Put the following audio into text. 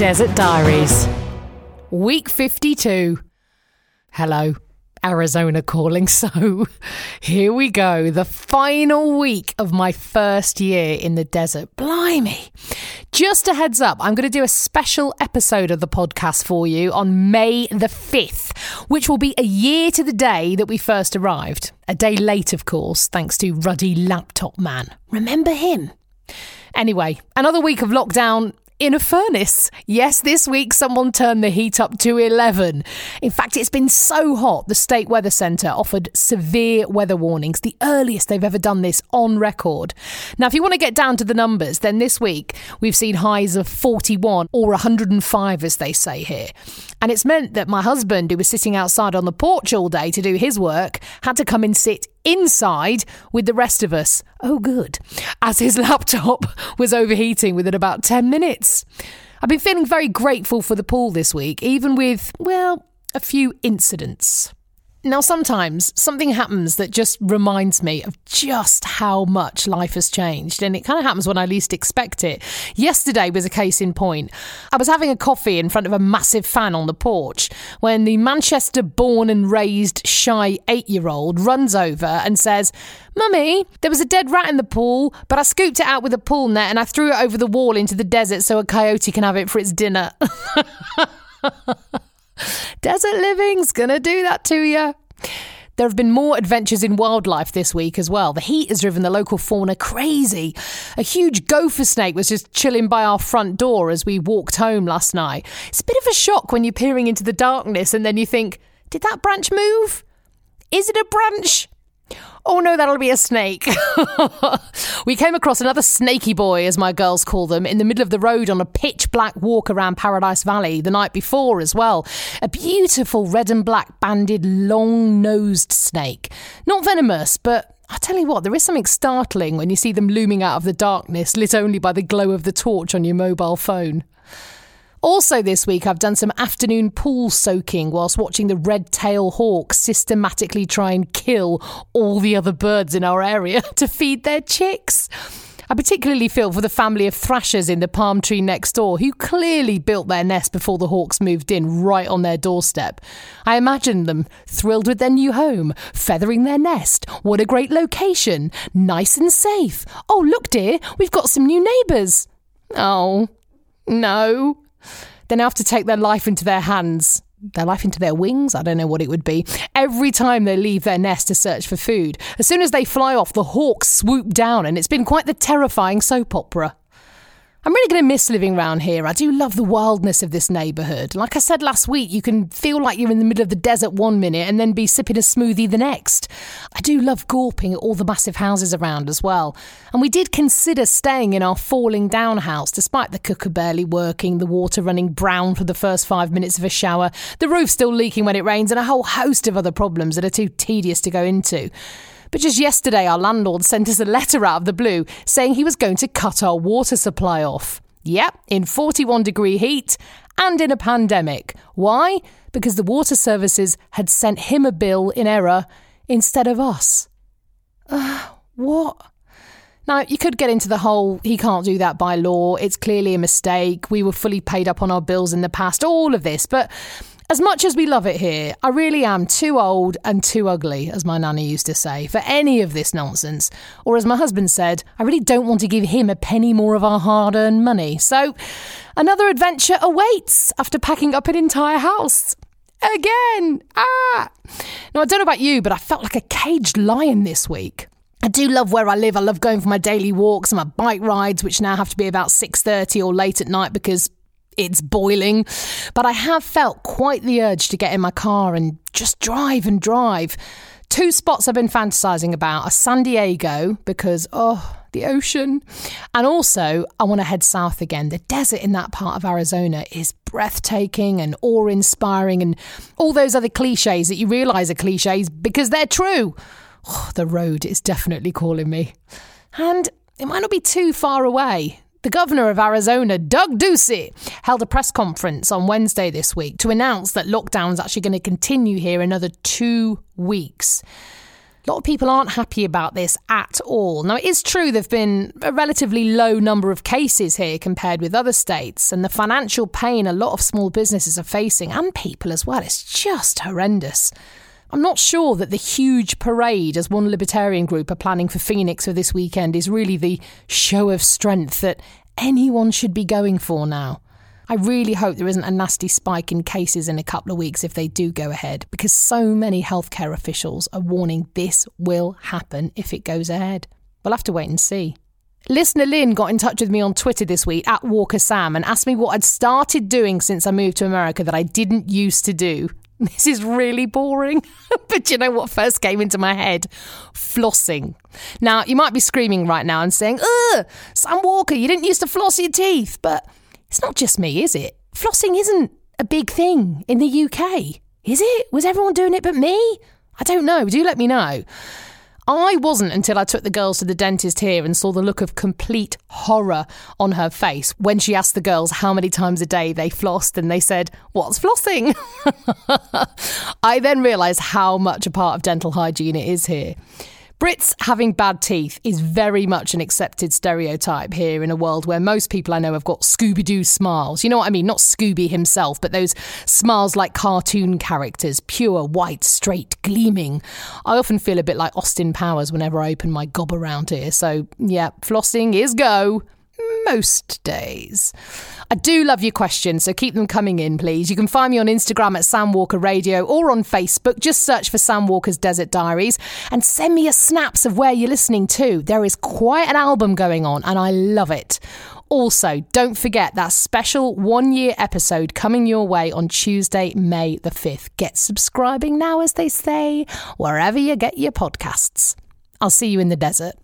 Desert Diaries. Week 52. Hello, Arizona calling. So here we go. The final week of my first year in the desert. Blimey. Just a heads up, I'm going to do a special episode of the podcast for you on May the 5th, which will be a year to the day that we first arrived. A day late, of course, thanks to Ruddy Laptop Man. Remember him? Anyway, another week of lockdown in a furnace. Yes, this week someone turned the heat up to 11. In fact, it's been so hot, the State Weather Centre offered severe weather warnings, the earliest they've ever done this on record. Now, if you want to get down to the numbers, then this week we've seen highs of 41 or 105, as they say here. And it's meant that my husband, who was sitting outside on the porch all day to do his work, had to come and sit inside with the rest of us. Oh, good. As his laptop was overheating within about 10 minutes. I've been feeling very grateful for the pool this week, even with, well, a few incidents. Now, sometimes something happens that just reminds me of just how much life has changed, and it kind of happens when I least expect it. Yesterday was a case in point. I was having a coffee in front of a massive fan on the porch when the Manchester born and raised shy eight year old runs over and says, Mummy, there was a dead rat in the pool, but I scooped it out with a pool net and I threw it over the wall into the desert so a coyote can have it for its dinner. Desert living's gonna do that to you. There have been more adventures in wildlife this week as well. The heat has driven the local fauna crazy. A huge gopher snake was just chilling by our front door as we walked home last night. It's a bit of a shock when you're peering into the darkness and then you think, did that branch move? Is it a branch? Oh no, that'll be a snake. we came across another snaky boy, as my girls call them, in the middle of the road on a pitch black walk around Paradise Valley the night before as well. A beautiful red and black banded, long nosed snake. Not venomous, but I tell you what, there is something startling when you see them looming out of the darkness, lit only by the glow of the torch on your mobile phone. Also, this week, I've done some afternoon pool soaking whilst watching the red tail hawk systematically try and kill all the other birds in our area to feed their chicks. I particularly feel for the family of thrashers in the palm tree next door who clearly built their nest before the hawks moved in right on their doorstep. I imagine them thrilled with their new home, feathering their nest. What a great location! Nice and safe. Oh, look, dear, we've got some new neighbours. Oh, no. Then have to take their life into their hands. Their life into their wings? I don't know what it would be. Every time they leave their nest to search for food. As soon as they fly off, the hawks swoop down, and it's been quite the terrifying soap opera. I'm really going to miss living around here. I do love the wildness of this neighbourhood. Like I said last week, you can feel like you're in the middle of the desert one minute and then be sipping a smoothie the next. I do love gawping at all the massive houses around as well. And we did consider staying in our falling down house, despite the cooker barely working, the water running brown for the first five minutes of a shower, the roof still leaking when it rains, and a whole host of other problems that are too tedious to go into. But just yesterday, our landlord sent us a letter out of the blue saying he was going to cut our water supply off. Yep, in 41 degree heat and in a pandemic. Why? Because the water services had sent him a bill in error instead of us. Uh, what? Now, you could get into the whole he can't do that by law, it's clearly a mistake, we were fully paid up on our bills in the past, all of this, but as much as we love it here, I really am too old and too ugly, as my nanny used to say, for any of this nonsense. Or as my husband said, I really don't want to give him a penny more of our hard earned money. So, another adventure awaits after packing up an entire house. Again! Ah! Now, I don't know about you, but I felt like a caged lion this week. I do love where I live. I love going for my daily walks and my bike rides, which now have to be about 6:30 or late at night because it's boiling. But I have felt quite the urge to get in my car and just drive and drive. Two spots I've been fantasizing about are San Diego because, oh, the ocean. And also, I want to head south again. The desert in that part of Arizona is breathtaking and awe inspiring, and all those other cliches that you realize are cliches because they're true. Oh, the road is definitely calling me. And it might not be too far away. The governor of Arizona, Doug Ducey, held a press conference on Wednesday this week to announce that lockdown is actually going to continue here another two weeks. A lot of people aren't happy about this at all. Now, it is true there have been a relatively low number of cases here compared with other states, and the financial pain a lot of small businesses are facing, and people as well, is just horrendous. I'm not sure that the huge parade, as one libertarian group are planning for Phoenix for this weekend, is really the show of strength that anyone should be going for now. I really hope there isn't a nasty spike in cases in a couple of weeks if they do go ahead, because so many healthcare officials are warning this will happen if it goes ahead. We'll have to wait and see. Listener Lynn got in touch with me on Twitter this week at Walker Sam and asked me what I'd started doing since I moved to America that I didn't used to do. This is really boring. but you know what first came into my head? Flossing. Now, you might be screaming right now and saying, Ugh, Sam Walker, you didn't used to floss your teeth. But it's not just me, is it? Flossing isn't a big thing in the UK, is it? Was everyone doing it but me? I don't know. Do let me know. I wasn't until I took the girls to the dentist here and saw the look of complete horror on her face when she asked the girls how many times a day they flossed and they said, What's flossing? I then realised how much a part of dental hygiene it is here. Brits having bad teeth is very much an accepted stereotype here in a world where most people I know have got Scooby Doo smiles. You know what I mean? Not Scooby himself, but those smiles like cartoon characters, pure, white, straight, gleaming. I often feel a bit like Austin Powers whenever I open my gob around here. So, yeah, flossing is go most days. I do love your questions, so keep them coming in, please. You can find me on Instagram at Sam Walker Radio or on Facebook. Just search for Sam Walker's Desert Diaries and send me a snaps of where you're listening to. There is quite an album going on, and I love it. Also, don't forget that special one year episode coming your way on Tuesday, May the 5th. Get subscribing now, as they say, wherever you get your podcasts. I'll see you in the desert.